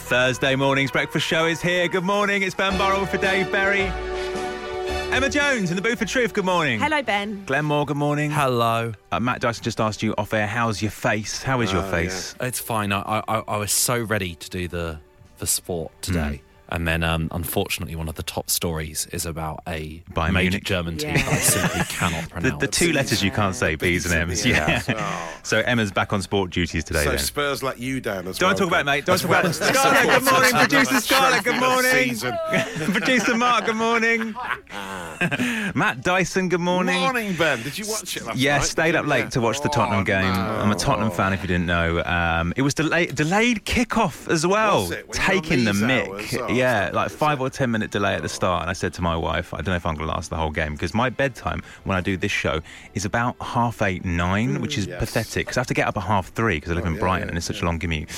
Thursday morning's breakfast show is here. Good morning. It's Ben Burrell for Dave Berry. Emma Jones in the booth for truth. Good morning. Hello, Ben. Glenn Moore. Good morning. Hello. Uh, Matt Dyson just asked you off air. How's your face? How is your Oh, face? It's fine. I, I, I was so ready to do the the sport today. And then, um, unfortunately, one of the top stories is about a Bayern major Munich. German team Yeah. that I simply cannot The, pronounce. the two letters you can't say, B's and M's. Yeah. So Emma's back on sport duties today. So then. Spurs let you down as Don't well. talk about it, mate. Don't talk about it. Scarlett, good morning. Producer Scarlett, good trophy this morning. Producer Mark. Good morning. Matt Dyson. Good morning. Morning, Ben. Did you watch it last Yeah, night? stayed up late Yeah. to watch the Oh, Tottenham game. no. I'm a Tottenham fan, if you didn't know. Um, it was delayed, delayed kickoff as well, Was it? When you're on taking the these mick. Hours? Oh, yeah, like five or ten minute delay at the start. And I said to my wife, I don't know if I'm going to last the whole game because my bedtime when I do this show is about half eight, nine, which is yes. pathetic because I have to get up at half three because I live Oh, in yeah, Brighton yeah, and it's such a long commute.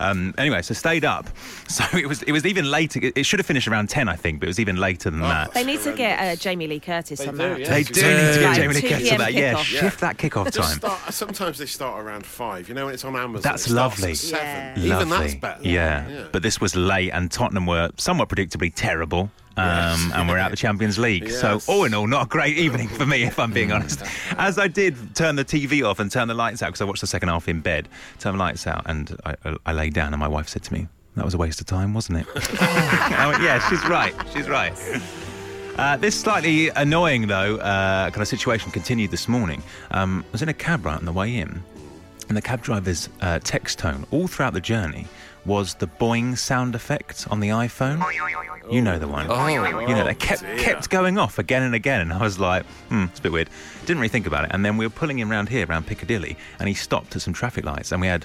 Um, anyway, so stayed up. So it was it was even later. It it should have finished around ten, I think, but it was even later than that. They need to get uh, Jamie Lee Curtis on that. yeah. They do need to get Like Jamie Lee Curtis on that. Yeah, kickoff. shift that kickoff Just time. start, sometimes they start around five. You know, when it's on Amazon. That's it lovely. Seven. Yeah. Even Lovely. that's better. Yeah. But this was late, and Tottenham were somewhat predictably terrible. Um, Yes. And we're out the Champions League. So, all in all, not a great evening for me, if I'm being honest. As I did turn the TV off and turn the lights out, because I watched the second half in bed, turn the lights out, and I, I, I lay down, and my wife said to me, That was a waste of time, wasn't it? I went, Yeah, she's right. She's right. Uh, this slightly annoying, though, uh, kind of situation continued this morning. Um, I was in a cab right on the way in, and the cab driver's uh, text tone all throughout the journey was the boing sound effect on the iPhone. You know the one. Oh. you know that kept dear. kept going off again and again, and I was like, hmm, it's a bit weird. Didn't really think about it, and then we were pulling him around here, around Piccadilly, and he stopped at some traffic lights, and we had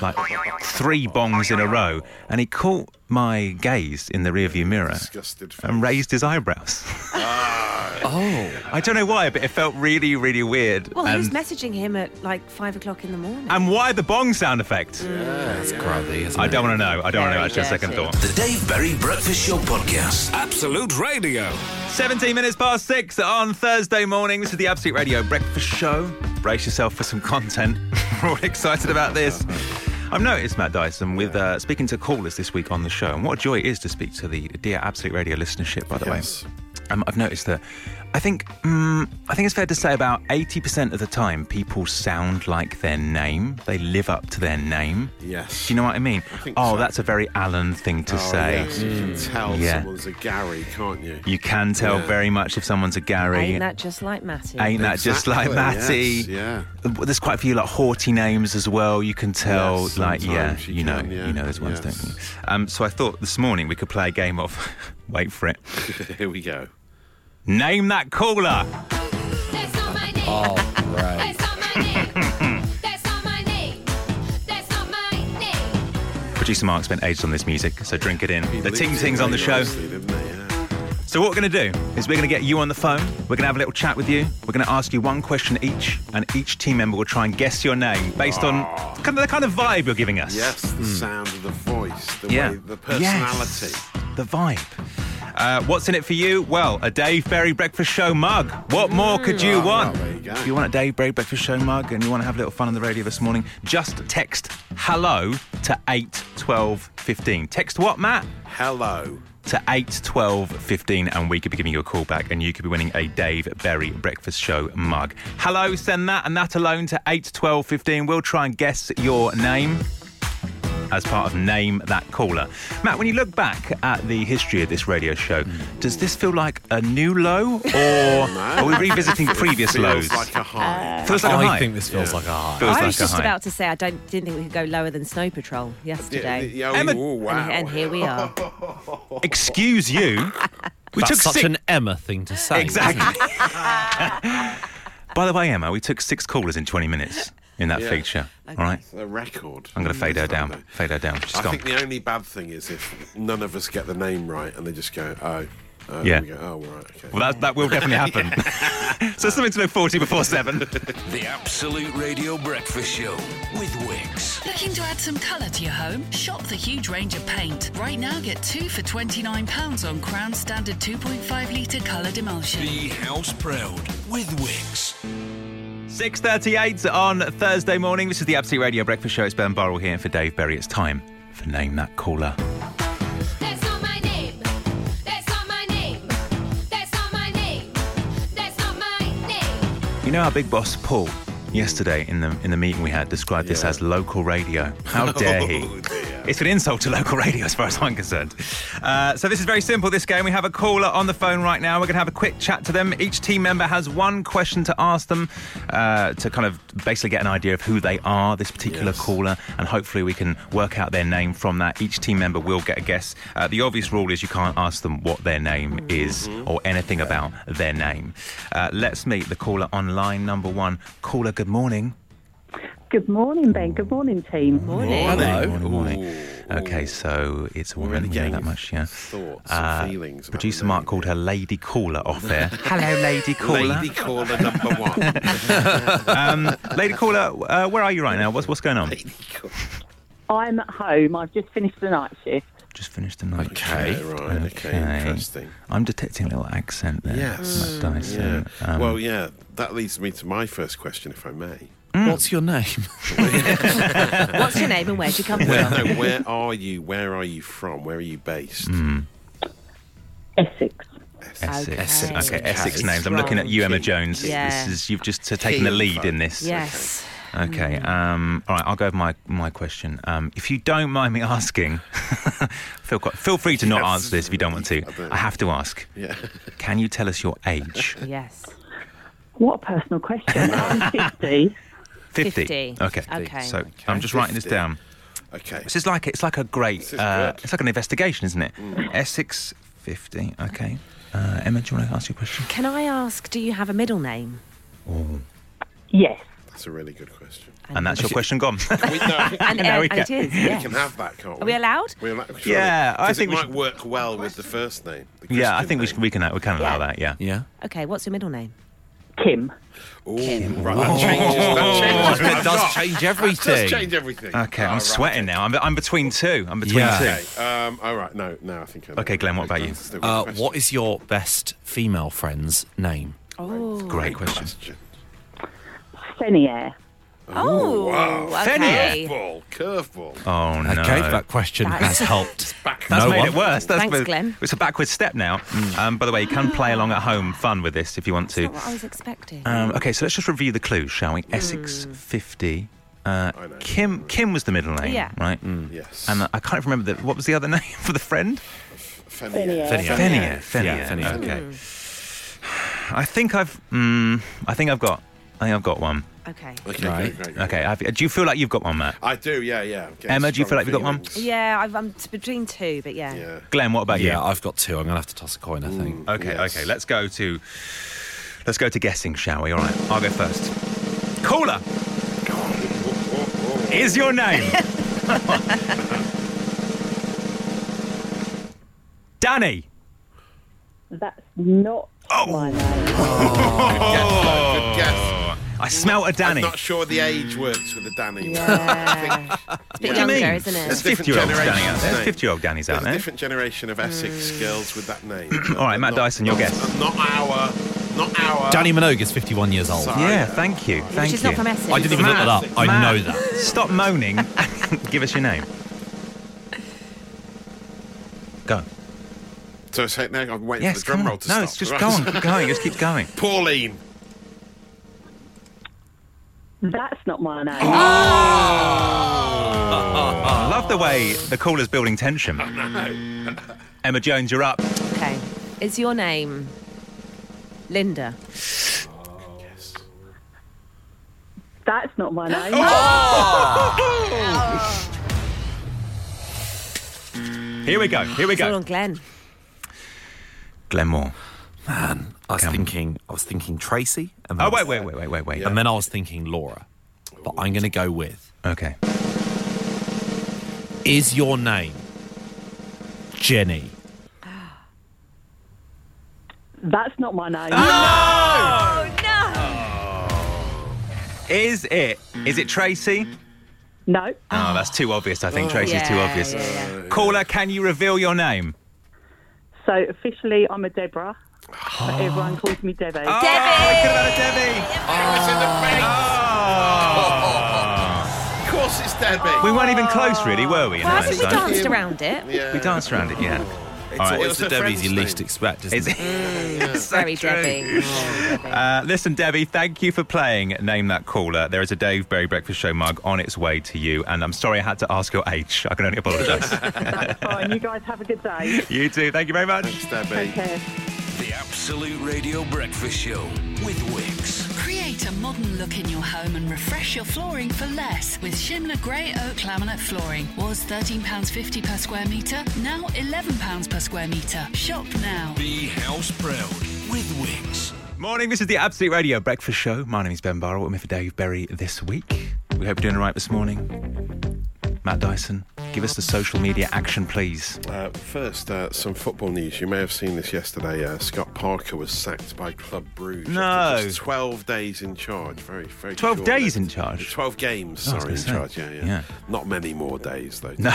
like three bongs in a row, and he caught my gaze in the rearview mirror and raised his eyebrows. Ah. Oh. I don't know why, but it felt really, really weird. Well, who's and, messaging him at like five o'clock in the morning? and why the bong sound effect? That's grubby, isn't I don't want to know. I don't want to know. Very Actually, a second thought. The Dave Berry Breakfast Show Podcast. Absolute Radio. 17 minutes past six on Thursday morning. This is the Absolute Radio Breakfast Show. Brace yourself for some content. We're all excited about this. I've noticed, Matt Dyson, with uh, speaking to callers this week on the show, and what a joy it is to speak to the dear Absolute Radio listenership, by the Yes. way. Um, I've noticed that I think mm, I think it's fair to say about 80% of the time people sound like their name. They live up to their name. Yes. Do you know what I mean? think oh, so. that's a very Alan thing to Oh, say. yes, You can tell Yeah. someone's a Gary, can't you? You can tell Yeah. very much if someone's a Gary. Ain't that just like Matty? Ain't that just like Matty? yes, yeah. There's quite a few like haughty names as well. You can tell, Yes, like yeah, sometimes you you know, can, yeah, you know those ones, yes. don't you? Um, so I thought this morning we could play a game of wait for it. Here we go. Name that caller. That's not my name. Oh, right. That's not my name. That's not my name. That's not my name. Producer Mark spent ages on this music, so drink it in. The ting tings on the show. nicely, didn't he? Yeah. So what we're going to do is we're going to get you on the phone. We're going to have a little chat with you. We're going to ask you one question each, and each team member will try and guess your name based on kind of the kind of vibe you're giving us. Yes, the sound of the voice, the Hmm. Yeah. way, the personality. Yes, the vibe. Uh, what's in it for you? Well, a Dave Berry Breakfast Show mug. What more could you Oh, want? well, you. If you want a Dave Berry Breakfast Show mug and you want to have a little fun on the radio this morning, just text hello to 81215. Text what, Matt? Hello. To 8 12 15, and we could be giving you a call back and you could be winning a Dave Berry Breakfast Show mug. Hello, send that and that alone to 8 12 15. We'll try and guess your name as part of Name That Caller. Matt, when you look back at the history of this radio show, does this feel like a new low or are we revisiting previous Feels lows? like a high. Uh, feels like a I high. I think this feels Yeah. like a high. Feels I like was a just high. about to say I don't didn't think we could go lower than Snow Patrol yesterday. Yeah, Emma- oh, wow. and, and here we are. Excuse you. We That's took such six. an Emma thing to say. exactly. By the way, Emma, we took six callers in 20 minutes in that Yeah. feature. All right. a record. I'm going to fade her down. though. Fade her down. She's I gone. think the only bad thing is if none of us get the name right and they just go, oh, oh Yeah. we go, oh, right, okay. Well, that, that will definitely happen. so something to look forward to before seven. The Absolute Radio Breakfast Show with Wickes. Looking to add some colour to your home? Shop the huge range of paint. Right now, get two for £29 on Crown Standard 2.5 litre coloured emulsion. Be house proud with Wickes. 6.38 on Thursday morning. This is the Absolute Radio Breakfast Show. It's Ben Burrell here for Dave Berry. It's time for Name That Caller. That's not my name. That's not my name. That's not my name. That's not my name. You know our big boss Paul yesterday in the in the meeting we had described this Yeah. as local radio. How dare he? It's an insult to local radio as far as I'm concerned. Uh, so this is very simple. This game we have a caller on the phone right now. We're going to have a quick chat to them. Each team member has one question to ask them uh, to kind of basically get an idea of who they are. This particular Yes. caller, and hopefully we can work out their name from that. Each team member will get a guess. Uh, the obvious rule is you can't ask them what their name is or anything about their name. Uh, let's meet the caller on line number one. Caller, good morning. Good morning, Ben. Good morning, team. Morning. Hello. Morning, morning. Okay, so it's a woman. really We know getting that much, yeah. thoughts Uh, and feelings. about Producer Mark name called her Lady Caller off there. Hello, Lady Caller. Lady caller number one. Um, Lady Caller, uh, where are you right now? What's what's going on? Lady caller. I'm at home. I've just finished the night shift. Just finished the night. Shift. Okay, right. Okay, interesting. I'm detecting a little accent there. Yes. Matt Dyson. Yeah. Um, well, yeah. That leads me to my first question, if I may. What's your name? What's your name and where'd you come Where, from? no, where are you? Where are you from? Where are you based? Essex. Essex. Okay. Essex. Okay, Essex Okay. names. I'm looking at you, Emma Jones. Yeah. This is you've just uh, taken the lead in this. Yes. Okay. Um, all right. I'll go with my my question. Um, if you don't mind me asking, feel quite, feel free to not Yes. answer this if you don't want to. I I have to ask. Yeah. Can you tell us your age? Yes. What a personal question. I'm 50. 50. 50. Okay. Okay. So I'm just writing this down. Okay. This is like it's like a great. This is Uh, good. it's like an investigation, isn't it? Essex 50. Okay. Uh, Emma, do you want to ask your question? Can I ask, do you have a middle name? Oh. Yes. That's a really good question. And that's your question gone. We, no, And, Now uh, we and it can- we can have that, can't we? Are we allowed? We're allowed, Yeah, I think it we might should- work well with the first name. the yeah, I Christian think we, should, name. we can we can allow that. Yeah. yeah. Okay, what's your middle name? Kim. Ooh, right, that changes. That changes. what It does got. change That everything. does change everything. Okay, Oh, I'm right. sweating now. I'm, I'm between two. I'm between Yeah. two. Okay. Um, all right. No, no, I think. I know. Okay, Glenn, what about you? That's still a good Uh, what is your best female friend's name? Oh. Great question. question? Franniere. Oh, wow. okay. Curveball. Curveball. Oh no. Okay, that question That has helped. Back That's No made one. it worse. That's Thanks, the- Glenn. It's a backward step now. Um, by the way, you can play along at home, fun with this if you want That's to. not what I was expecting. Um, okay, so let's just review the clues, shall we? Essex 50. Uh, I know. Kim Kim was the middle name, Yeah. right? Yes. And uh, I can't remember the, what was the other name for the friend? Franniere. Franniere. Franniere. Franniere. Yeah, Franniere. Okay. I think I've. Mm, I think I've got. I think I've got one. Okay. Okay, Right. great, great, great. Okay. Have, do you feel like you've got one, Matt? I do. Yeah, yeah. I'm getting Emma, do you feel strong like you've got one? feelings. Yeah, I've, I'm t- between two, but yeah. Yeah. Glenn, what about you? Yeah, I've got two. I'm going to have to toss a coin, I think. Okay, Yes. okay. Let's go to let's go to guessing, shall we? All right, I'll go first. Caller, is your name Danny? That's not Oh. my name. Good guess. Oh, I smelt a Danny. I'm not sure the age works with the Danny. Yeah. I think, It's a bit What do you younger, mean? isn't it? There's 50-year-olds Danny out there. mate. 50-year-old Danny's out There's a different generation of Essex mm. girls with that name. All right, Matt Not- Dyson, your not- guess. Not our. Not our. Dannii Minogue is 51 years old. Sorry. Yeah, thank you. Thank She's you. not from Essex. I didn't even look that up. I Matt, know that. Stop moaning. Give us your name. Go. So say now I'm waiting Yes, for the drum roll to start. no, stop. it's just Right. go on, keep going. Just keep going. Pauline. That's not my name. I ah! love the way the caller's building tension. Emma Jones, you're up. Okay. Is your name Linda? That's not my name. Oh! Here we go. Here we It's all go. on Glenn. Glenn Moore. Man, I was Come. thinking, I was thinking Tracy. And Oh I was- wait, wait, wait, wait, wait, wait. And then I was thinking Laura. But I'm going to go with Okay. Is your name Jenny? That's not my name. Oh, no! Is it? Is it Tracy? No. Oh, that's too obvious. I think oh. Tracy's too obvious. yeah, yeah. Caller, can you reveal your name? So officially, I'm a Deborah. But ah. everyone calls me Debbie. Ah. Oh, we could have had a Debbie. It was in the ah. face. Oh. course it's Debbie. We weren't even close, really, were we? in Well, I think we hindsight? danced around it. yeah. We danced around it, yeah. It's All right. It always the Debbie's you least expect, isn't Is it? Mm. it? Very Debbie. Oh, Debbie. Uh, listen, Debbie, thank you for playing Name That Caller. There is a Dave Berry Breakfast Show mug on its way to you, and I'm sorry I had to ask your age. I can only apologise. That's fine. You guys have a good day. you too. Thank you very much. Thanks, Debbie. Take care. The Absolute Radio Breakfast Show with Wickes. Create a modern look in your home and refresh your flooring for less with Shimla Grey Oak Laminate Flooring. Was £13.50 per square metre, now £11 per square metre. Shop now. Be house proud with Wickes. Morning, this is the Absolute Radio Breakfast Show. My name is Ben Burrell. I'm here for Dave Berry this week. We hope you're doing all right this morning. Matt Dyson, give us the social media action, please. Uh, first, uh, some football news. You may have seen this yesterday. Uh, Scott Parker was sacked by Club Brugge. No. after just 12 days in charge. Very, very 12 short days in charge? 12 games, Oh, sorry, in say. charge. Yeah, yeah, Yeah. Not many more days, though. No.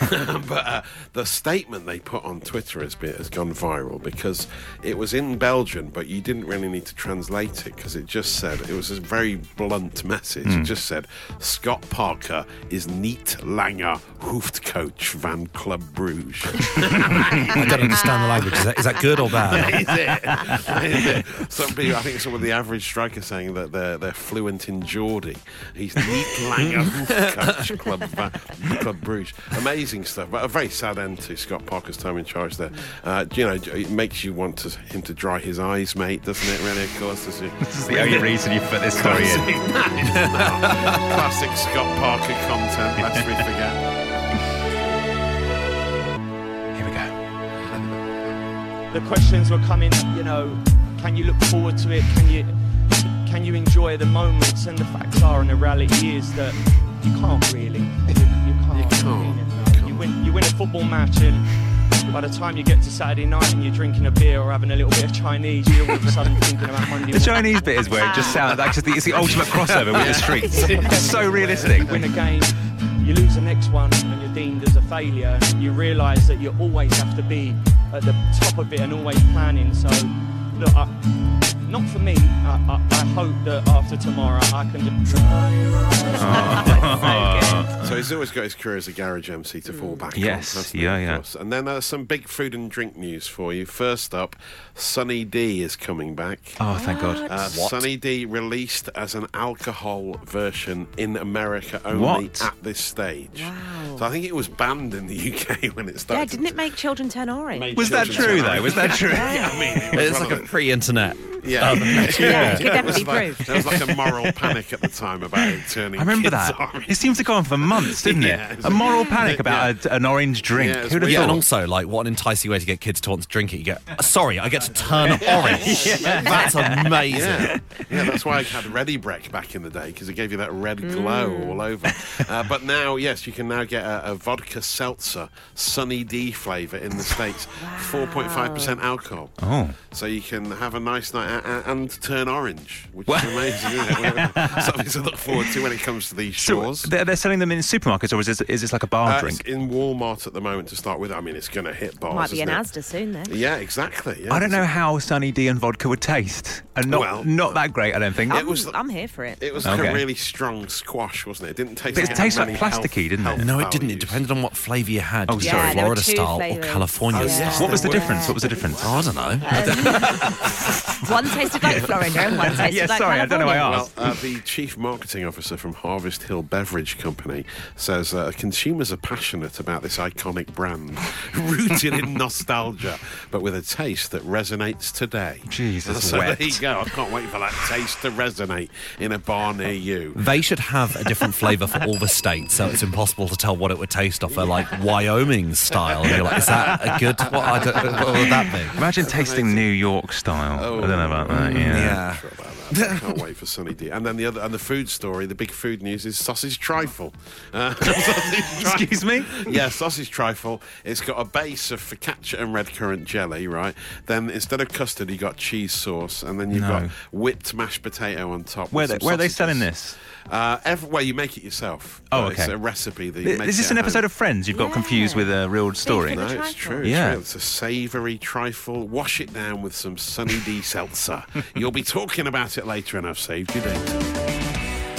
but uh, the statement they put on Twitter has, been, has gone viral because it was in Belgian, but you didn't really need to translate it because it just said it was a very blunt message. Hmm. It just said Scott Parker is niet langer hoofdcoach van Club Brugge. I don't understand the language. Is that, is that good or bad? Is it? Is it? Some people, I think some of the average strikers saying that they're they're fluent in Geordie. He's niet langer hoofdcoach Club Va- Club Bruges. Amazing stuff, but a very sad end to Scott Parker's time in charge there. Uh, you know, it makes you want to, him to dry his eyes, mate, doesn't it? Really, of course. Does it? This is the only reason you put this story in. Classic Scott Parker content. Lest we forget. The questions were coming, you know, can you look forward to it? Can you can you enjoy the moments? And the facts are and the reality is that you can't really. You, you can't. You can't. Mean, You win you win a football match and by the time you get to Saturday night and you're drinking a beer or having a little bit of Chinese, you're all of a sudden thinking about Monday The. Chinese bit is where it just sounds like the, it's the ultimate crossover with the streets. It's so realistic. win a game, you lose the next one, and you're deemed as a failure. And you realise that you always have to be at the top of it and always planning. So, look, I, not for me. I, I, I hope that after tomorrow I can just. So he's always got his career as a garage MC to fall back Yes, on. hasn't he, yeah, yeah. course? And then uh, some big food and drink news for you. First up, Sunny D is coming back. Oh, thank God. Uh, Sunny D released as an alcohol version in America only What? at this stage. Wow. So I think it was banned in the UK when it started. Yeah, didn't it make children turn orange? Made Was that true, though? orange. Was that true? yeah, I mean, it was It's like a the- pre-internet. Yeah, Yeah, it could It definitely was like, there was like a moral panic at the time about it turning. I remember kids that. orange. It seems to go on for months, didn't Yeah, it? A moral panic about a, an orange drink. Yeah, Who'd have weird. Yeah, and thought? also, like, what an enticing way to get kids to want to drink it. You get, "Uh, sorry, I get to turn orange. That's amazing. Yeah, yeah, that's why I had Ready Brek back in the day because it gave you that red glow Mm. all over. Uh, but now, yes, you can now get a, a vodka seltzer Sunny D flavour in the states, four point five percent alcohol. Oh. So you can have a nice night a- a- and turn orange, which Well- is amazing. Isn't it? Something to look forward to when it comes to these So shores. they're, they're selling them in supermarkets, or is this, is this like a bar Uh, drink? it's in Walmart at the moment to start with. I mean, it's going to hit bars. Might be in isn't it? Asda soon then. Yeah, exactly. Yeah. I don't know how Sunny D and vodka would taste, and not Well- not that great. I don't think. I'm, was- I'm here for it. It was like a really strong squash, wasn't it? It didn't taste. But it like tastes many like plasticky, health- didn't it? No, it didn't. It depended on what flavour you had. Oh, Did sorry. get Yeah, there were Florida two style or. California Oh, style. yes. what was the difference? What was the difference? Oh, I don't know. one tasted like Florida and one tasted Yeah, like sorry, I don't know I California. asked. Well, uh, the chief marketing officer from Harvest Hill Beverage Company says uh, consumers are passionate about this iconic brand, rooted in nostalgia, but with a taste that resonates today. Jesus, so wet. there you go. I can't wait for that taste to resonate in a bar near you. They should have a different flavour for all the states, so it's impossible to tell what it would taste of. They're like Wyoming style. And you're like, is that a good? What, I don't, what would that be? Imagine tasting New York style. I don't know about that. Yeah. Yeah. Sure about that. I can't wait for Sunny D. And then the other and the food story, the big food news is sausage trifle. Uh, trifle. Excuse me. Yeah, sausage trifle. It's got a base of focaccia and red currant jelly, right? Then instead of custard, you got cheese sauce, and then you've No. got whipped mashed potato on top. Where with they, some where are they sausages. selling this? Uh, everywhere you make it yourself. Oh, Uh, It's okay. a recipe that you make. Is this an episode home. of Friends? You've got Yeah. confused with a real story. No, it's trifle. true. It's, Yeah. real. it's a savoury trifle. Wash it down with some Sunny D seltzer. You'll be talking about it later, and I've saved you data.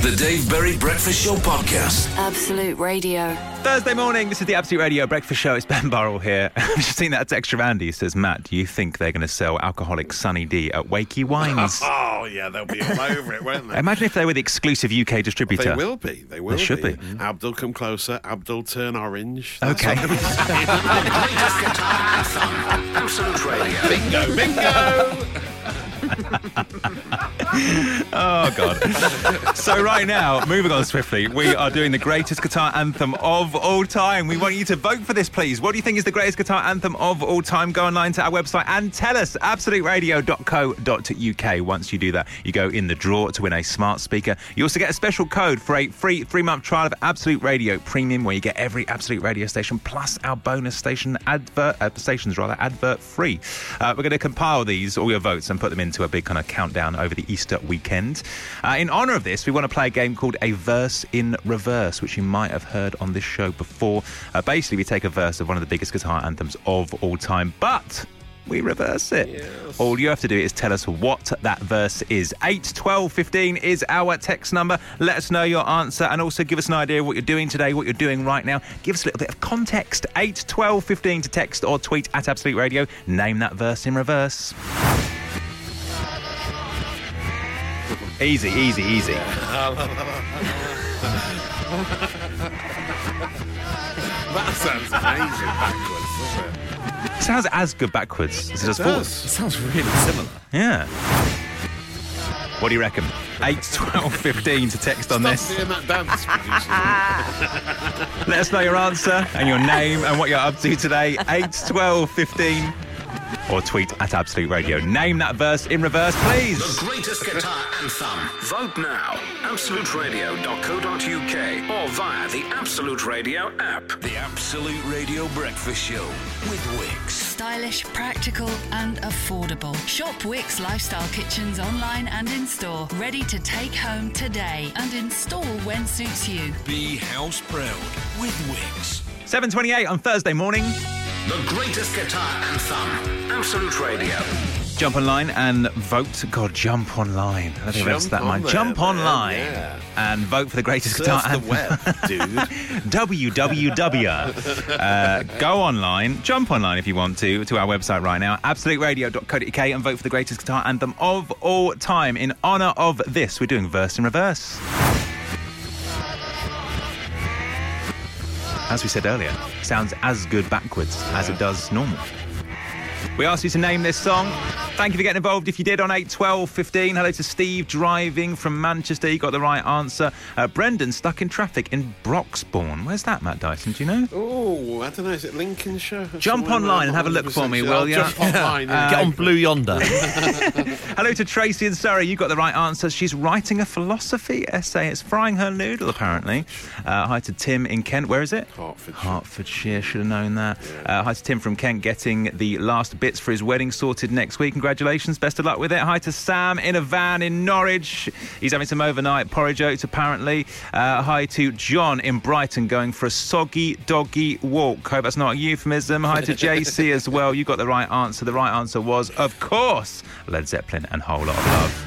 The Dave Berry Breakfast Show Podcast. Absolute Radio. Thursday morning, this is the Absolute Radio Breakfast Show. It's Ben Burrell here. I've just seen that text from Andy. He says, Matt, do you think they're going to sell alcoholic Sunny D at Wakey Wines? Oh, yeah, they'll be all over it, won't they? Imagine if they were the exclusive UK distributor. They will be. They will should be. Mm-hmm. Abdul, come closer. Abdul, turn orange. That's Okay. what they'll be saying. Greatest guitar and fun. Absolute Radio. bingo, bingo. Oh, God. so, right now, moving on swiftly, we are doing the greatest guitar anthem of all time. We want you to vote for this, please. What do you think is the greatest guitar anthem of all time? Go online to our website and tell us. AbsoluteRadio.co.uk. Once you do that, you go in the draw to win a smart speaker. You also get a special code for a free three month trial of Absolute Radio Premium, where you get every Absolute Radio station plus our bonus station advert, uh, stations rather, advert free. Uh, we're going to compile these, all your votes, and put them into a big kind of countdown over the Easter weekend. Uh, in honour of this, we want to play a game called A Verse in Reverse, which you might have heard on this show before. Uh, basically, we take a verse of one of the biggest guitar anthems of all time, but we reverse it. All you have to do is tell us what that verse is. 8 12 15 is our text number. Let us know your answer and also give us an idea of what you're doing today, what you're doing right now. Give us a little bit of context. 8 12 15 to text or tweet at Absolute Radio. Name that verse in reverse. Easy, easy, easy. That sounds amazing backwards, doesn't it? Sounds as good backwards as it does It forwards. It sounds really similar. Yeah. What do you reckon? 8 12 15 to text on this. Stop doing that dance, producer. Let us know your answer and your name and what you're up to today. 8 12 15 or tweet at Absolute Radio. Name that verse in reverse, please. The greatest guitar anthem. Vote now. AbsoluteRadio.co.uk or via the Absolute Radio app. The Absolute Radio Breakfast Show with Wickes. Stylish, practical, and affordable. Shop Wickes Lifestyle Kitchens online and in store. Ready to take home today and install when suits you. Be house proud with Wickes. 728 on Thursday morning. The greatest guitar anthem. Absolute Radio. Jump online and vote. God, jump online. I think that's Jump that on mine. there, Jump man, online yeah. and vote for the greatest Surf guitar the anthem. web, dude. www. uh, go online, jump online if you want to, to our website right now, absoluteradio.co.uk, and vote for the greatest guitar anthem of all time. In honour of this, we're doing verse in reverse. As we said earlier, sounds as good backwards as it does normal. We asked you to name this song. Thank you for getting involved. If you did on 8, 12, 15. Hello to Steve driving from Manchester. You got the right answer. Uh, Brendan stuck in traffic in Broxbourne. Where's that, Matt Dyson? Do you know? Oh, I don't know. Is it Lincolnshire? Jump somewhere online and have a look for me, 100% will I'll ya? Jump online. Uh. Get on Blue Yonder. Hello to Tracy in Surrey. You got the right answer. She's writing a philosophy essay. It's frying her noodle, apparently. Uh, hi to Tim in Kent. Where is it? Hertfordshire. Hertfordshire. Should have known that. Uh, hi to Tim from Kent getting the last bits for his wedding sorted next week. Congratulations. Best of luck with it. Hi to Sam in a van in Norwich. He's having some overnight porridge oats, apparently. Uh, hi to John in Brighton going for a soggy doggy walk. Hope that's not a euphemism. Hi to JC as well. You got the right answer. The right answer was, of course, Led Zeppelin and Whole Lotta Love.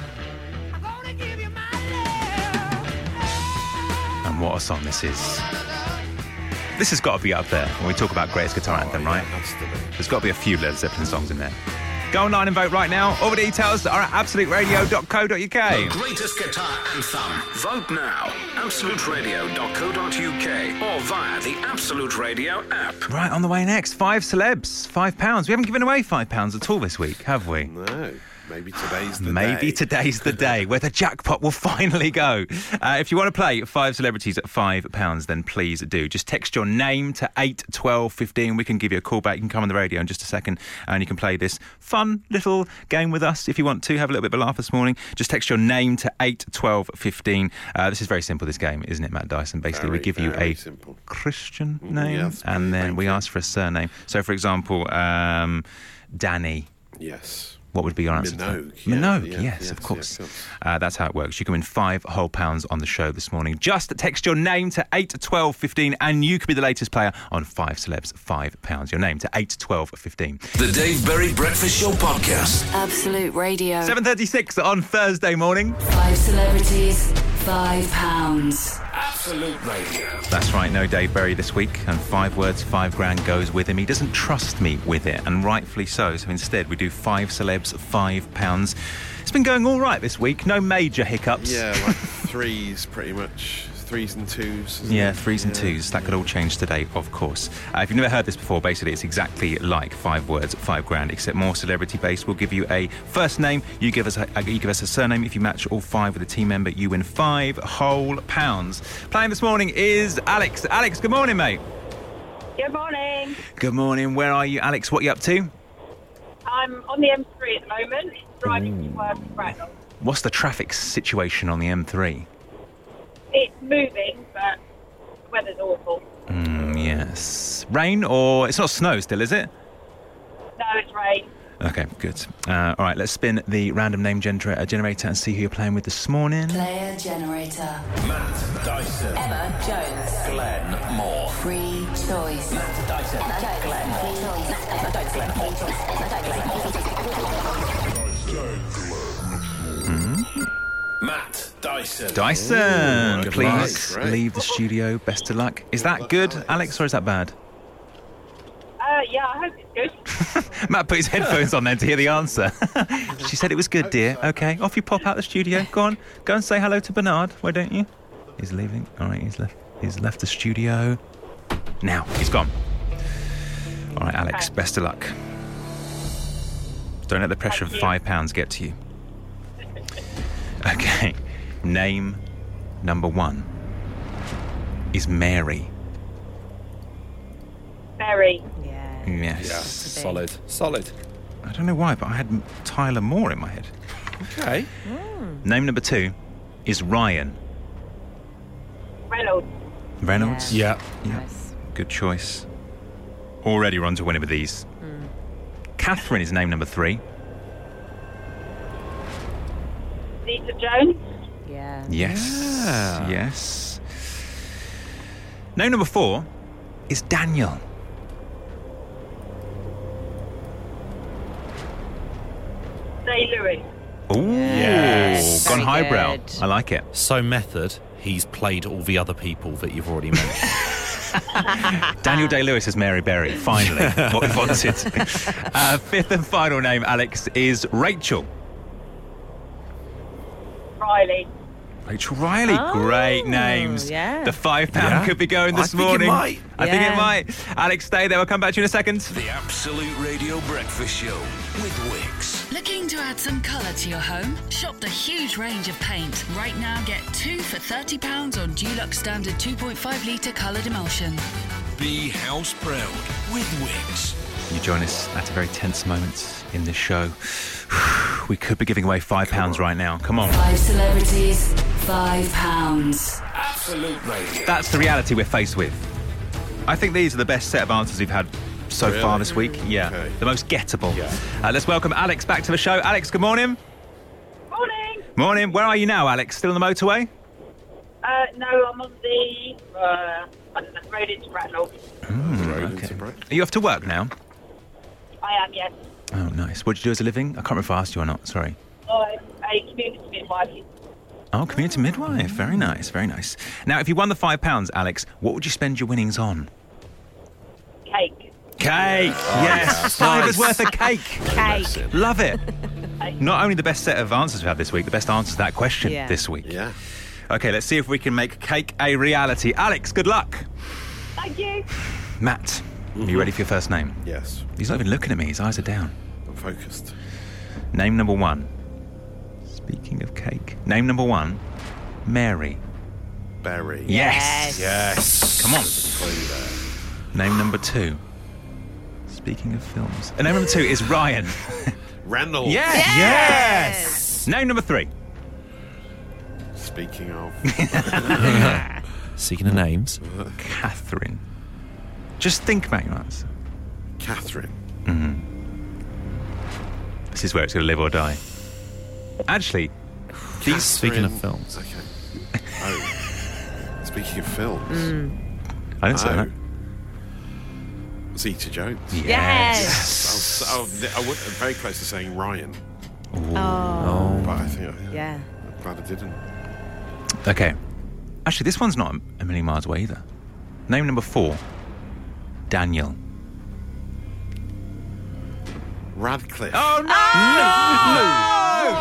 And what a song this is. This has got to be up there when we talk about greatest guitar anthem, Oh, yeah, right? has. There's got to be a few Led Zeppelin songs in there. Go online and vote right now. All the details are at The absoluteradio.co.uk. greatest guitar anthem. Vote now. AbsoluteRadio.co.uk or via the Absolute Radio app. Right, on the way next, five celebs, five pounds. We haven't given away five pounds at all this week, have we? No, maybe today's the Maybe day. today's the day where the jackpot will finally go. Uh, if you want to play five celebrities at five pounds, then please do. Just text your name to 8 12 15. We can give you a call back. You can come on the radio in just a second and you can play this fun little game with us if you want to. Have a little bit of a laugh this morning. Just text your name to 8 12 15. Uh, this is very simple, this game, isn't it, Matt Dyson? Basically, we give you a simple. Christian Mm, name that's and then we ask for a surname. So, for example, um, Danny. Yes. What would be your answer? to that? Minogue, yeah, Minogue, yeah, yes, yes, of course. of course. Uh, that's how it works. You can win five whole pounds on the show this morning. Just text your name to 8 12 15 and you could be the latest player on five celebs, five pounds. Your name to 8 12 15. The Dave Berry Breakfast Show Podcast. Absolute Radio. 7.36 on Thursday morning. Five celebrities, five pounds. Absolute Radio. That's right, no Dave Berry this week, and five words, five grand goes with him. He doesn't trust me with it, and rightfully so. So instead, we do five celebs, five pounds. It's been going all right this week, no major hiccups. Yeah, like threes, pretty much. Threes and twos. isn't Yeah, it? threes and Yeah. twos. That could all change today, of course. Uh, if you've never heard this before, basically it's exactly like five words, five grand, except more celebrity based. We'll give you a first name. You give us a, you give us a surname. If you match all five with a team member, you win five whole pounds. Playing this morning is Alex. Alex, good morning, mate. Good morning. Good morning. Where are you, Alex? What are you up to? I'm on the M3 at the moment, driving to work in Bracknell. What's the traffic situation on the M3? It's moving, but the weather's awful. Mm, yes. Rain or it's not snow still, is it? No, it's rain. Okay, good. Uh, all right, let's spin the random name gener- uh, generator and see who you're playing with this morning. Player generator. Matt Dyson. Emma Jones. Glenn Moore. Free choice. Matt Dyson. Glenn. Free choice. Matt Dyson. Dyson, good please luck. Leave the studio. Best of luck. Is that good, Alex, or is that bad? Yeah, I hope it's good. Matt put his headphones on then to hear the answer. she said it was good, dear. Okay, off you pop out the studio. Go on, go and say hello to Bernard. Why don't you? He's leaving. All right, he's left. He's left the studio. Now he's gone. All right, Alex. Okay. Best of luck. Don't let the pressure of you. five pounds get to you. Okay, name number one is Mary. Very. Yeah. Yes. Yeah, solid. Solid. I don't know why, but I had Tyler Moore in my head. Okay. Hmm. Name number two is Ryan Reynolds. Reynolds. Yeah. Yeah. Nice. Good choice. Already we're on to winning with these. Hmm. Catherine is name number three. Zeta Jones. Yeah. Yes. Yeah. Yes. Name number four is Daniel. Day Lewis. Ooh, Yes. gone Very highbrow. good. I like it. So method, he's played all the other people that you've already mentioned. Daniel Day Lewis is Mary Berry. Finally, what we wanted. Uh, fifth and final name, Alex, is Rachel. Riley. Rachel Riley. Oh, Great names. yeah. The five pound Yeah. could be going this I this think it morning. might. I think it Yeah. might. Alex, stay there. We'll come back to you in a second. The Absolute Radio Breakfast Show with Wickes. Looking to add some colour to your home? Shop the huge range of paint. Right now, get two for £30 on Dulux Standard 2.5 litre coloured emulsion. Be house proud with Wickes. You join us at a very tense moment in this show. We could be giving away five pounds right now. Come on. Five celebrities, five pounds. Absolute Radio. That's the reality we're faced with. I think these are the best set of answers we've had so Really? far this week. Yeah. Okay. The most gettable. Yeah. Uh, let's welcome Alex back to the show. Alex, good morning. Morning. Morning. Where are you now, Alex? Still on the motorway? Uh, no, I'm on the uh, I don't know, road into Bracknell. Road okay. Brack- Are you off to work now? I am, yes. Oh, nice. What do you do as a living? I can't remember if I asked you or not. Sorry. I'm a community midwife. Oh, community midwife. Very nice. Very nice. Now, if you won the five pounds, Alex, what would you spend your winnings on? Cake. Cake. yes. Fiver's worth of cake. Cake. Love it. Not only the best set of answers we've had this week, the best answers to that question Yeah. this week. Yeah. Okay, let's see if we can make cake a reality. Alex, good luck. Thank you. Matt, are you mm-hmm. ready for your first name? Yes. He's not even looking at me, his eyes are down. I'm focused. Name number one. Speaking of cake, name number one Mary. Berry. Yes. yes. Come on. Clue there. Name number two. Speaking of films. Name number two is Ryan. Reynolds. Yes. Yes. Name number three. Speaking of. Speaking of names, Catherine. Just think about your answer. Catherine. Mm-hmm. This is where it's going to live or die. Actually, these. speaking of films, Okay. Oh. Speaking of films. Mm. I didn't say Oh. that. Zeta Jones. Yes. Oh, oh, I, was, I, I would, very close to saying Ryan, oh. oh. but I think I, Yeah. I'm glad I didn't. Okay. Actually, this one's not a million miles away either. Name number four Daniel. Radcliffe. Oh, no!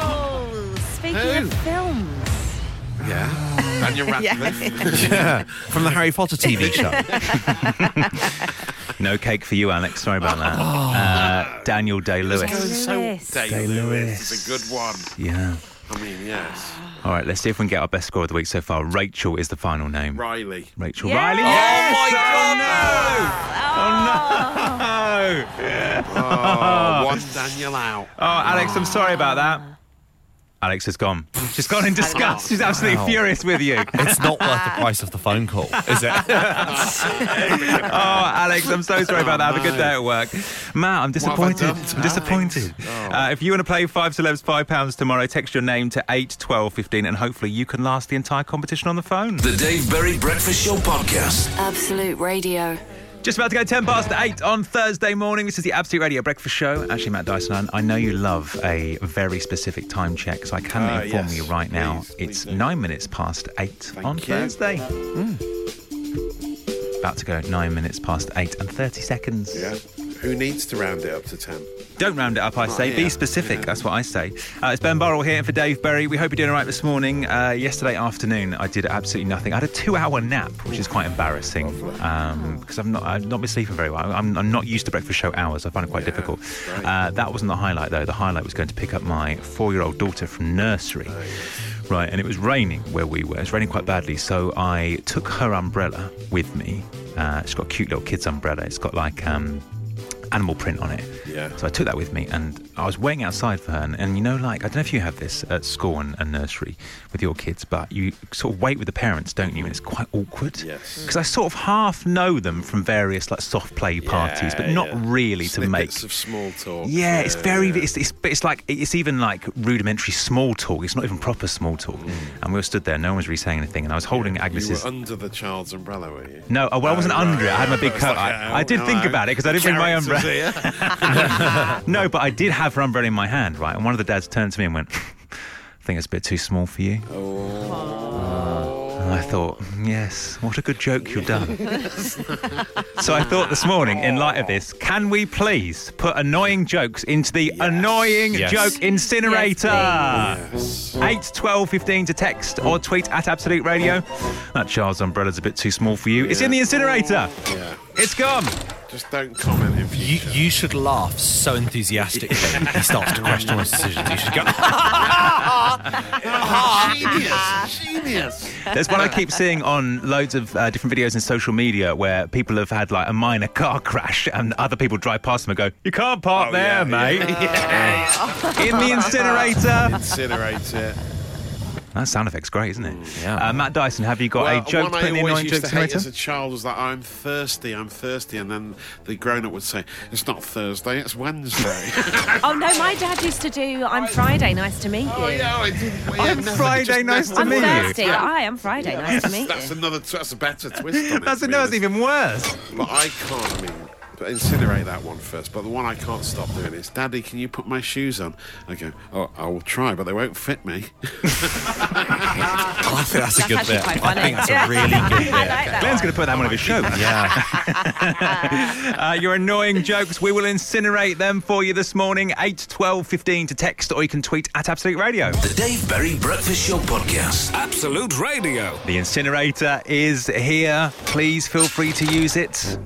Oh, speaking Who? of films. Yeah. Daniel Radcliffe. Yeah, from the Harry Potter TV show. No cake for you, Alex. Sorry about that. Uh, Daniel Day Going Lewis. so Lewis. Day Lewis. It's a good one. Yeah. I mean, yes. All right, let's see if we can get our best score of the week so far. Rachel is the final name. Riley. Rachel Yeah. Riley. Oh Yes! Oh, no! Oh, no! Oh, one Daniel out. Oh, Alex, I'm sorry about that. Alex has gone. She's gone in disgust. She's absolutely Wow. furious with you. It's not worth the price of the phone call, is it? Oh, Alex, I'm so sorry about that. Have a good day at work. Matt, I'm disappointed. I'm disappointed. Oh. Uh, if you want to play five celebs, five pounds tomorrow, text your name to 8 12 15 and hopefully you can last the entire competition on the phone. The Dave Berry Breakfast Show Podcast. Absolute Radio. Just about to go 10 past 8 on Thursday morning. This is the Absolute Radio Breakfast Show. Actually, Matt Dyson, I know you love a very specific time check, so I can Ah, inform yes, you right now. please, it's please nine minutes past 8 on you. Thursday. About to go nine minutes past 8 and 30 seconds. Yeah. Who needs to round it up to 10? Don't round it up, I say. Be yeah, specific. yeah. That's what I say. Uh, it's Ben Burrell here for Dave Berry. We hope you're doing all right this morning. Uh, yesterday afternoon, I did absolutely nothing. I had a two-hour nap, which is quite embarrassing um, because I've not I've not been sleeping very well. I'm, I'm not used to breakfast show hours. I find it quite difficult. right. Uh, that wasn't the highlight though. The highlight was going to pick up my four-year-old daughter from nursery. Right, and it was raining where we were. It was raining quite badly, so I took her umbrella with me. Uh, it's got a cute little kid's umbrella. It's got like um, animal print on it. Yeah. So I took that with me, and I was waiting outside for her. And, and you know, like I don't know if you have this at school and, and nursery with your kids, but you sort of wait with the parents, don't you? And it's quite awkward. Yes. Hmm. Because I sort of half know them from various like soft play parties, but not yeah. really to make. Snippets of small talk. Yeah, it's very. yeah. It's, it's, it's like it's even like rudimentary small talk. It's not even proper small talk. Hmm. And we were stood there. No one was really saying anything, and I was holding You Agnes's. were under the child's umbrella, were you? No, oh, well, I wasn't Oh, under it. I had my big It's coat. like, I, oh, I did think no. about it because I didn't bring my umbrella. no, but I did have her umbrella in my hand, right? And one of the dads turned to me and went, I think it's a bit too small for you. And I thought, yes, what a good joke you've done. so I thought this morning, in light of this, can we please put annoying jokes into the annoying Yes. joke incinerator? Yes. 8 12 15 to text or tweet at Absolute Radio. That child's umbrella's a bit too small for you. It's in the incinerator. Yeah. It's gone. Just don't comment in You, future. you should laugh so enthusiastically he starts to question his decisions. You should go, genius. Genius. There's one I keep seeing on loads of uh, different videos in social media where people have had like a minor car crash and other people drive past them and go, "You can't park Oh, there, yeah, mate." yeah. In the incinerator. Incinerate it. That sound effect's great, isn't it? Yeah. Uh, Matt Dyson, have you got Well, a joke to one put in I the always annoying used joke to hate as a child was that I'm thirsty, I'm thirsty, and then the grown-up would say, "It's not Thursday, it's Wednesday." Oh no, my dad used to do. I'm Friday. Nice to meet you. oh yeah, I did. yeah, I'm never- Friday, nice to I'm meet you. worked. thirsty. Hi, I'm Friday. Nice to That's, meet that's you. another. That's a better twist on it. That's, to be no, it's honest. even worse. But I can't. I mean, but incinerate that one first. But the one I can't stop doing is, Daddy, can you put my shoes on? I go, oh, I will try, but they won't fit me. I think that's a That's good bit. quite I think that's a really good bit. I like that. Glenn's going to put that on one of his shows. Yeah. Uh, your annoying jokes, we will incinerate them for you this morning. 8 12 15 to text, or you can tweet at Absolute Radio. The Dave Berry Breakfast Show Podcast. Absolute Radio. The incinerator is here. Please feel free to use it.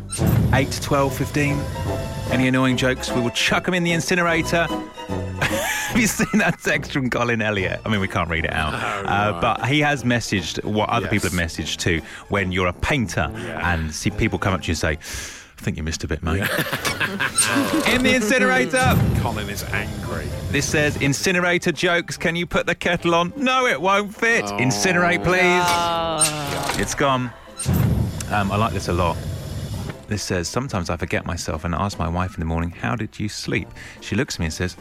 8 12 15. Any annoying jokes, we will chuck them in the incinerator. Have you seen that text from Colin Elliott? I mean, we can't read it out. uh, but he has messaged what other Oh, Yes. people have messaged too when you're a painter and see people come up to you and say, I think you missed a bit, mate. in the incinerator. Colin is angry. This says incinerator jokes. Can you put the kettle on? No, it won't fit. Incinerate, please. It's gone. Um, I like this a lot. This says sometimes I forget myself and ask my wife in the morning, "How did you sleep?" She looks at me and says,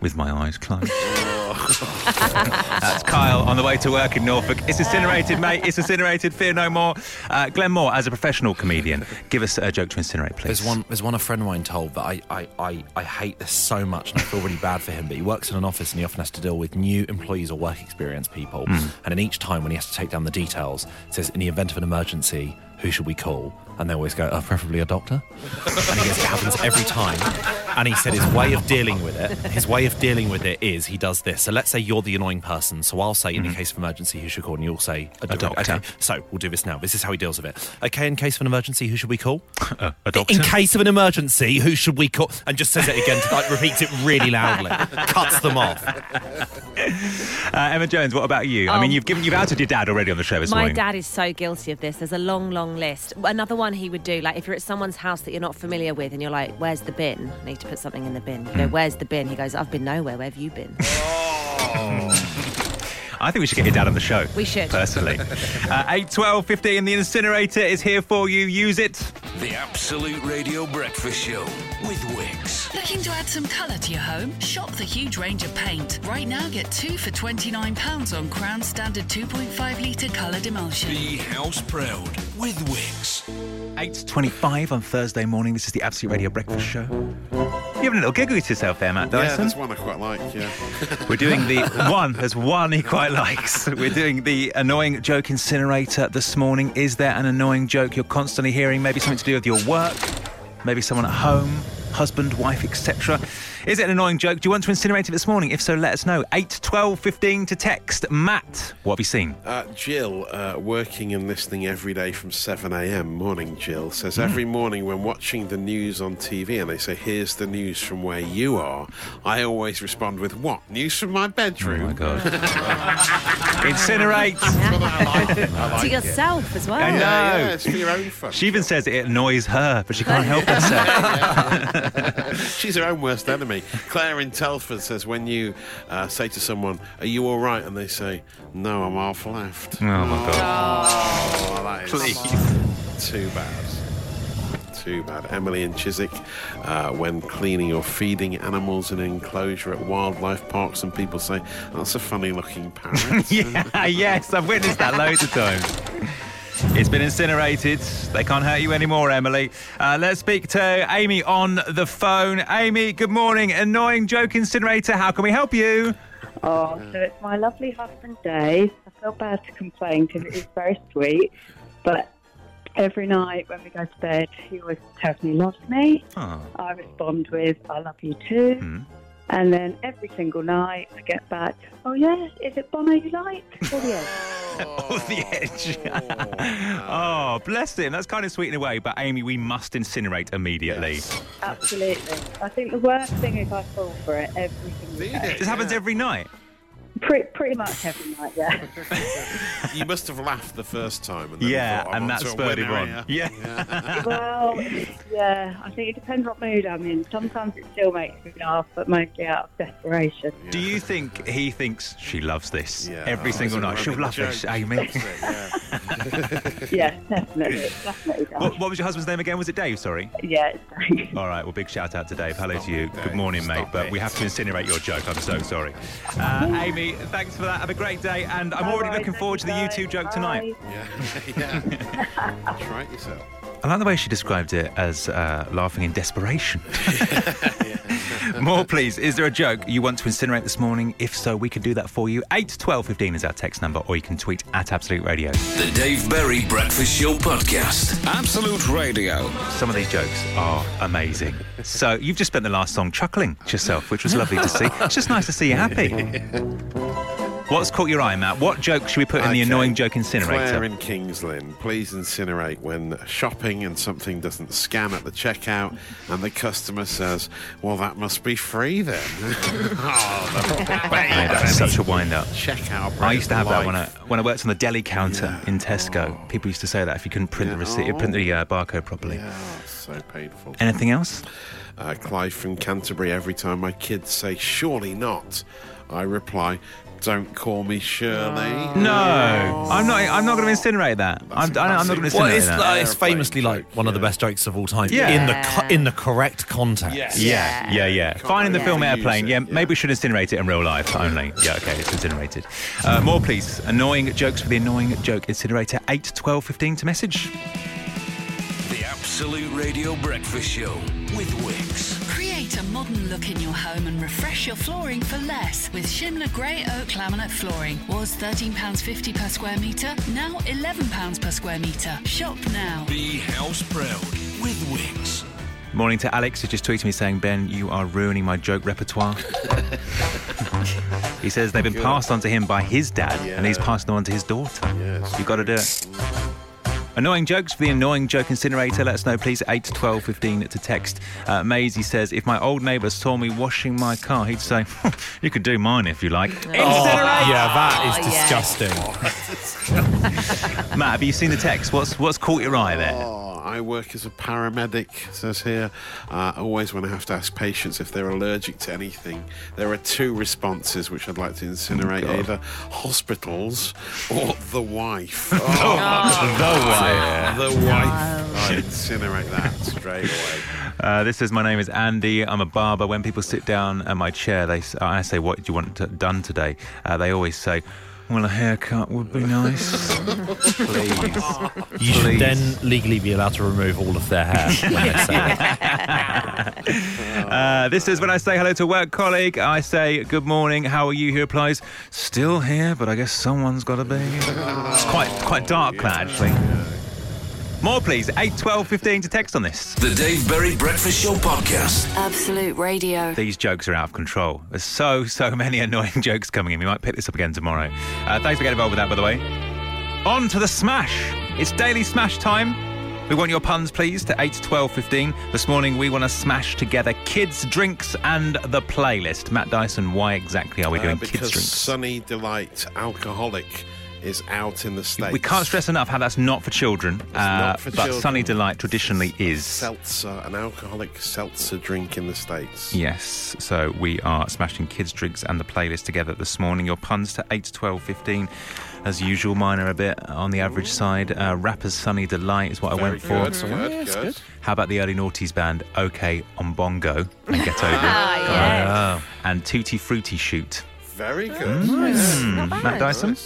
"With my eyes closed." That's Kyle on the way to work in Norfolk. It's incinerated, mate. It's incinerated. Fear no more. Uh, Glenn Moore, as a professional comedian, give us a joke to incinerate, please. There's one. There's one a friend of mine told that I, I, I, I hate this so much, and I feel really bad for him. But he works in an office, and he often has to deal with new employees or work experience people. And in each time, when he has to take down the details, it says, "In the event of an emergency, who should we call?" And they always go, oh, "Preferably a doctor." and "It happens every time." And he said his way of dealing with it, his way of dealing with it is he does this. So let's say you're the annoying person. So I'll say, in the case of emergency, who should call? And you'll say, a, doctor. Okay, so we'll do this now. This is how he deals with it. Okay, in case of an emergency, who should we call? Uh, a doctor. In case of an emergency, who should we call? And just says it again, to, like repeats it really loudly, cuts them off. Uh, Emma Jones, what about you? I mean, Um, you've given you've outed your dad already on the show this My morning. dad is so guilty of this. There's a long, long list. Another one he would do, like if you're at someone's house that you're not familiar with and you're like, where's the bin? I need to put something in the bin. You Hmm. go, where's the bin? He goes, I've been nowhere. Where have you been? I think we should get your dad on the show. We should. Personally. uh, 8, 12, 15, the incinerator is here for you. Use it. The Absolute Radio Breakfast Show with Wickes. Looking to add some colour to your home? Shop the huge range of paint. Right now, get two for £29 on Crown Standard 2.5 litre coloured emulsion. Be house proud with Wickes. 8.25 on Thursday morning. This is the Absolute Radio Breakfast Show. Having a little giggle to yourself there, Matt Dyson. Yeah, that's one I quite like. Yeah. We're doing the one. There's one he quite likes. We're doing the annoying joke incinerator this morning. Is there an annoying joke you're constantly hearing? Maybe something to do with your work, maybe someone at home, husband, wife, etc. Is it an annoying joke? Do you want to incinerate it this morning? If so, let us know. 8, 12, 15 to text. Matt, what have you seen? Uh, Jill, uh, working and listening every day from 7 a.m. Morning, Jill says every morning when watching the news on TV and they say, "Here's the news from where you are," I always respond with, "What news from my bedroom?" Oh my God. Incinerate. to yourself as well. I know. Yeah, yeah, it's for your own fun. She even says it annoys her, but she can't help herself. She's her own worst enemy. Claire in Telford says, when you uh, say to someone, "Are you all right?" and they say, "No, I'm half left." Oh my God. Oh, that is Please. too bad. Too bad. Emily and Chiswick, uh, when cleaning or feeding animals in an enclosure at wildlife parks, and people say, "That's a funny-looking parrot." Yeah, yes, I've witnessed that loads of times. It's been incinerated. They can't hurt you anymore, Emily. Uh, let's speak to Amy on the phone. Amy, good morning. Annoying joke incinerator. How can we help you? Oh, so it's my lovely husband Dave. I feel bad to complain because it is very sweet, but every night when we go to bed, he always tells me he loves me. Oh. I respond with "I love you too," Hmm. And then every single night I get back, "Oh yeah, is it Bono you like?" Oh yeah. Off the edge. Oh. Oh, oh, bless him. That's kind of sweet in a way, but Amy, we must incinerate immediately. Absolutely. I think the worst thing is I fall for it every single day. This happens every night. Pretty, pretty much every night, yeah. you must have laughed the first time, and then Yeah, thought, and onto that a spurred him on. here. Yeah. well, yeah, I think it depends what mood I'm in. Sometimes it still makes me laugh, but mostly out of desperation. Do you think he thinks she loves this Yeah. every Oh, single night? She'll running love this, joke. Amy. That's it, yeah. Yeah, definitely, definitely. What, what was your husband's name again? Was it Dave? Sorry. Yeah, Dave. All right. Well, big shout out to Dave. Hello to you. Dave. Good morning, mate. Stop But we have to incinerate your joke. I'm so sorry. Uh, Amy, thanks for that. Have a great day. And I'm already Bye-bye, looking forward to the you, U2 joke tonight. Yeah, yeah. Try it yourself. I like the way she described it as uh, laughing in desperation. More, please. Is there a joke you want to incinerate this morning? If so, we can do that for you. 8 12 15 is our text number, or you can tweet at Absolute Radio. The Dave Berry Breakfast Show podcast. Absolute Radio. Some of these jokes are amazing. So, you've just spent the last song chuckling to yourself, which was lovely to see. It's just nice to see you happy. What's caught your eye, Matt? What joke should we put in the annoying joke incinerator? Claire in Kingsland, please incinerate when shopping and something doesn't scan at the checkout and the customer says, Well, that must be free then. oh, the that's such a wind up. checkout. I used to have that when I when I worked on the deli counter Yeah. in Tesco. People used to say that if you couldn't print the Yeah. receipt, print the uh, barcode properly. Yeah, so so painful. Anything else? Uh, Clive from Canterbury. Every time my kids say, "Surely not," I reply, "Don't call me Shirley." No, I'm not. I'm not going to incinerate that. I'm, a I'm not going to classic. Well, incinerate it's, that. like, it's famously like one of the best jokes of all time. Yeah. In the co- in the correct context. Yes. Yeah, yeah, yeah. Can't Fine in the really film use Airplane. it, Yeah, yeah. maybe we should incinerate it in real life only. Yeah, okay, it's incinerated. Uh, more, please. Annoying jokes for the annoying joke incinerator. 8, 12, 15 to message. The Absolute Radio Breakfast Show with Wickes. Create a modern look in your home and refresh your flooring for less with Shimla Grey Oak Laminate Flooring. Was £13.50 per square metre, now £11 per square metre. Shop now. Be house proud with Wickes. Morning to Alex, who just tweeted me saying, Ben, you are ruining my joke repertoire. he says they've been passed on to him by his dad, and he's passed them on to his daughter. Yes. You've got to do it. Annoying jokes for the annoying joke incinerator. Let us know, please. 8 to 12 15 to text. Uh, Maisie says, if my old neighbour saw me washing my car, he'd say, You could do mine if you like. Oh, yeah, that is Oh, yeah. disgusting. Matt, have you seen the text? What's what's caught your eye there? Oh, I work as a paramedic, says here. Uh, always when I have to ask patients if they're allergic to anything, there are two responses which I'd like to incinerate God. either hospitals or the wife. the wife. The wife. I incinerate that straight away. Uh, this says, My name is Andy. I'm a barber. When people sit down at my chair, they s- I say, What do you want to, done today? Uh, they always say, Well, a haircut would be nice. Please. You should Please. then legally be allowed to remove all of their hair when they say it. Uh, this is when I say hello to a work colleague. I say, Good morning. How are you? He replies, Still here, but I guess someone's got to be. It's quite, quite dark, that, actually. More, please. 8, 12, 15 to text on this. The Dave Berry Breakfast Show podcast. Absolute Radio. These jokes are out of control. There's so, so many annoying jokes coming in. We might pick this up again tomorrow. Uh, thanks for getting involved with that, by the way. On to the smash. It's daily smash time. We want your puns, please, to 8, 12, 15. This morning, we want to smash together kids' drinks and the playlist. Matt Dyson, why exactly are we doing Uh, kids' drinks? Sunny Delight Alcoholic is out in the States. We can't stress enough how that's not for children, uh, not for but children. Sunny Delight traditionally is. Seltzer, an alcoholic seltzer drink in the States. Yes, so we are smashing kids' drinks and the playlist together this morning. Your puns to 8, 12, 15. As usual, mine are a bit on the average side. Uh, Rapper's Sunny Delight is what I Very went for. good, good, good. How about the early noughties band OK on Bongo and Get Over It? Ah, yes. And Tutti Frutti Shoot. Very good. Mm. Yeah. Matt Dyson?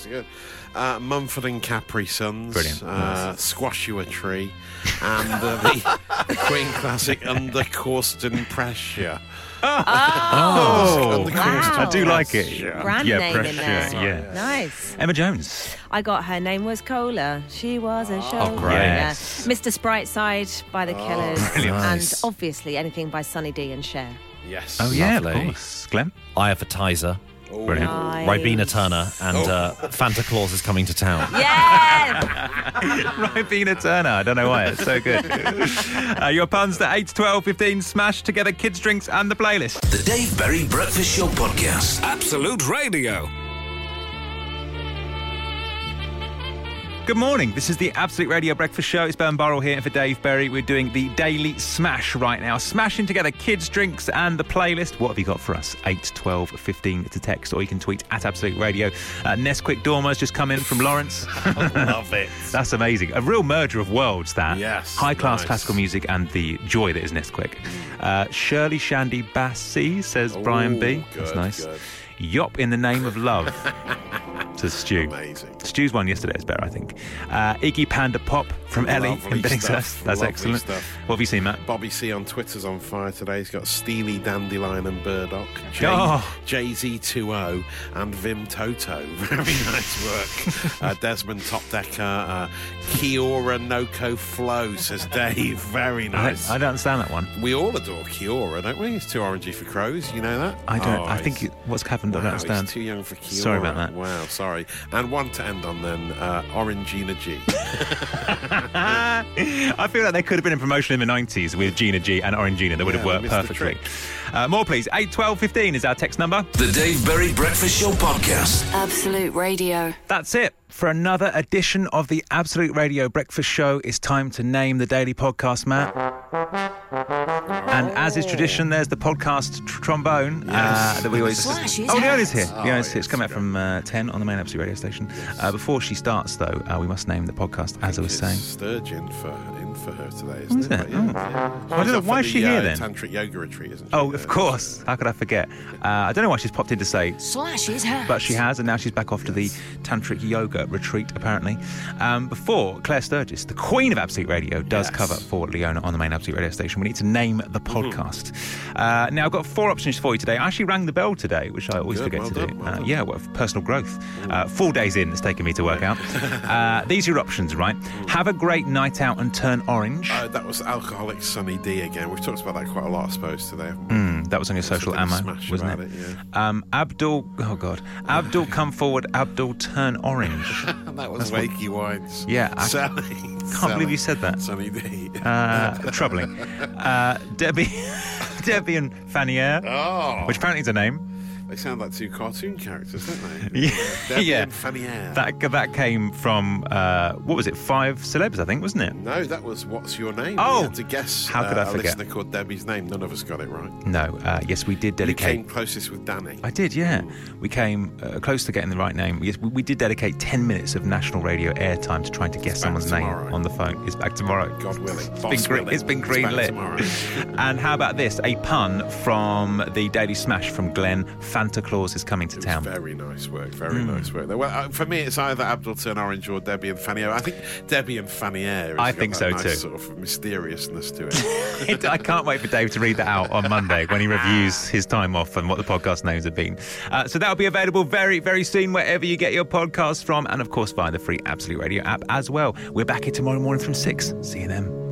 Nice, good. Uh, Mumford and Capri Sons. Brilliant. Uh, Squash You a Tree. And uh, the, the Queen classic Under Cawston Pressure. Oh, Under wow. I do like it. Pressure. Brand yeah, name in pressure, there. yeah. Nice. Emma Jones. I got her name was Cola. She was a show. Oh, great. Yes. Mr. Sprightside by the Killers. brilliant. And Nice. obviously anything by Sunny D and Cher. Yes. Oh, yeah, of Lovely. course. Glenn? Eye Advertiser, Oh. Brilliant. Nice. Ribena Turner, and uh, Fanta Claus is coming to town. Yes! Ribena Turner. I don't know why. It's so good. uh, your puns to 8, 12, 15. Smash together kids' drinks and the playlist. The Dave Berry Breakfast Show podcast. Absolute Radio. Good morning. This is the Absolute Radio Breakfast Show. It's Ben Burrell here for Dave Berry. We're doing the daily smash right now. Smashing together kids' drinks and the playlist. What have you got for us? 8, 12, 15 to text, or you can tweet at Absolute Radio. Uh, Nesquik Dormer's just come in from Lawrence. Love it. That's amazing. A real merger of worlds, that. Yes, High class nice. classical music and the joy that is Nesquik. Uh, Shirley Shandy Bassey, says Brian B. Ooh, That's nice. good. Yop in the name of love, says Stu. Amazing. Stu's one yesterday is better, I think. Uh, Iggy Panda Pop from Ellie Lovely in Billingshurst. That's lovely excellent. stuff. What have you seen, Matt? Bobby C on Twitter's on fire today. He's got Steely Dandelion and Burdock, Jay, Oh. Z2O, and Vim Toto. Very nice work. uh, Desmond Topdecker, uh, Kia-Ora Noko Flow, says Dave. Very nice. don't, I don't understand that one. we all adore Kia-Ora, don't we? It's too orangey for crows. You know that? I don't. Oh, I think it, what's happened. I Wow, don't he's understand. too young for Kia-Ora. Sorry about that. Wow, sorry. And one to end on then, uh, Orangina G. I feel like they could have been in promotion in the 90s with Gina G and Orangina. That would have worked perfectly. Trick. Uh, more, please. 8 12 15 is our text number. The Dave Berry Breakfast Show podcast. Absolute Radio. That's it for another edition of the Absolute Radio Breakfast Show. It's time to name the daily podcast, Matt. And as is tradition, there's the podcast tr- trombone uh, that we always. Slash is oh, Leona's here. out. Leona's here. It's coming out from uh, 10 on the main Absolute Radio station. Uh, before she starts, though, uh, we must name the podcast, as I was It's saying. Sturgeon for in for her today, isn't is it? it? Yeah, Oh. yeah. I don't know, why is she the, here uh, then? Tantric yoga retreat, isn't she? Oh, of course. How could I forget? Uh, I don't know why she's popped in to say Slash is hat. but she has, and now she's back off to the tantric yoga retreat, apparently. Um, before Claire Sturgess, the queen of Absolute Radio, does Yes. cover for Leona on the main Absolute Radio station, we need to name the podcast. Uh, now, I've got four options for you today. I actually rang the bell today, which I always Good, forget well to done, do. well uh, yeah, well, personal growth. Uh, four days in, it's taken me to work out. uh, these are your options, right? Have a great night out and turn orange. Uh, that was alcoholic Sunny D again. We've talked about that quite a lot, I suppose, today. Mm, that was on your social ammo, wasn't it? it, yeah. Um, Abdul, oh God, Abdul, come forward. Abdul, turn orange. That was That's what- Wines. Yeah, I Sally. Can't believe you said that. Sunny D. Uh, troubling. Uh, Debbie, Debbie and Franniere, oh, which apparently is a name. They sound like two cartoon characters, don't they? Yeah, Debbie yeah. Air. That that came from uh, what was it? Five celebs, I think, wasn't it? No, that was What's Your Name? Oh! To guess How could uh, I forget? a listener called Debbie's name. None of us got it right. No. Uh, yes, we did You dedicate. came closest with Danny. I did, yeah. We came uh, close to getting the right name. Yes, we, we did dedicate 10 minutes of national radio airtime to trying to guess someone's name on the phone. It's back tomorrow. God willing. It's Boss been, green, willing. it's been It's back greenlit. tomorrow. and how about this? A pun from the Daily Smash from Glenn. Santa Claus is coming to It town. Very nice work. Very Mm. nice work. Well, uh, for me, it's either Abdul Turn Orange or Debbie and Fanny I think Debbie and. Has I think so nice too. Sort of mysteriousness to it. It- I can't wait for Dave to read that out on Monday when he reviews his time off and what the podcast names have been. Uh, so that'll be available very, very soon wherever you get your podcasts from, and of course via the free Absolute Radio app as well. We're back here tomorrow morning from six. See you then.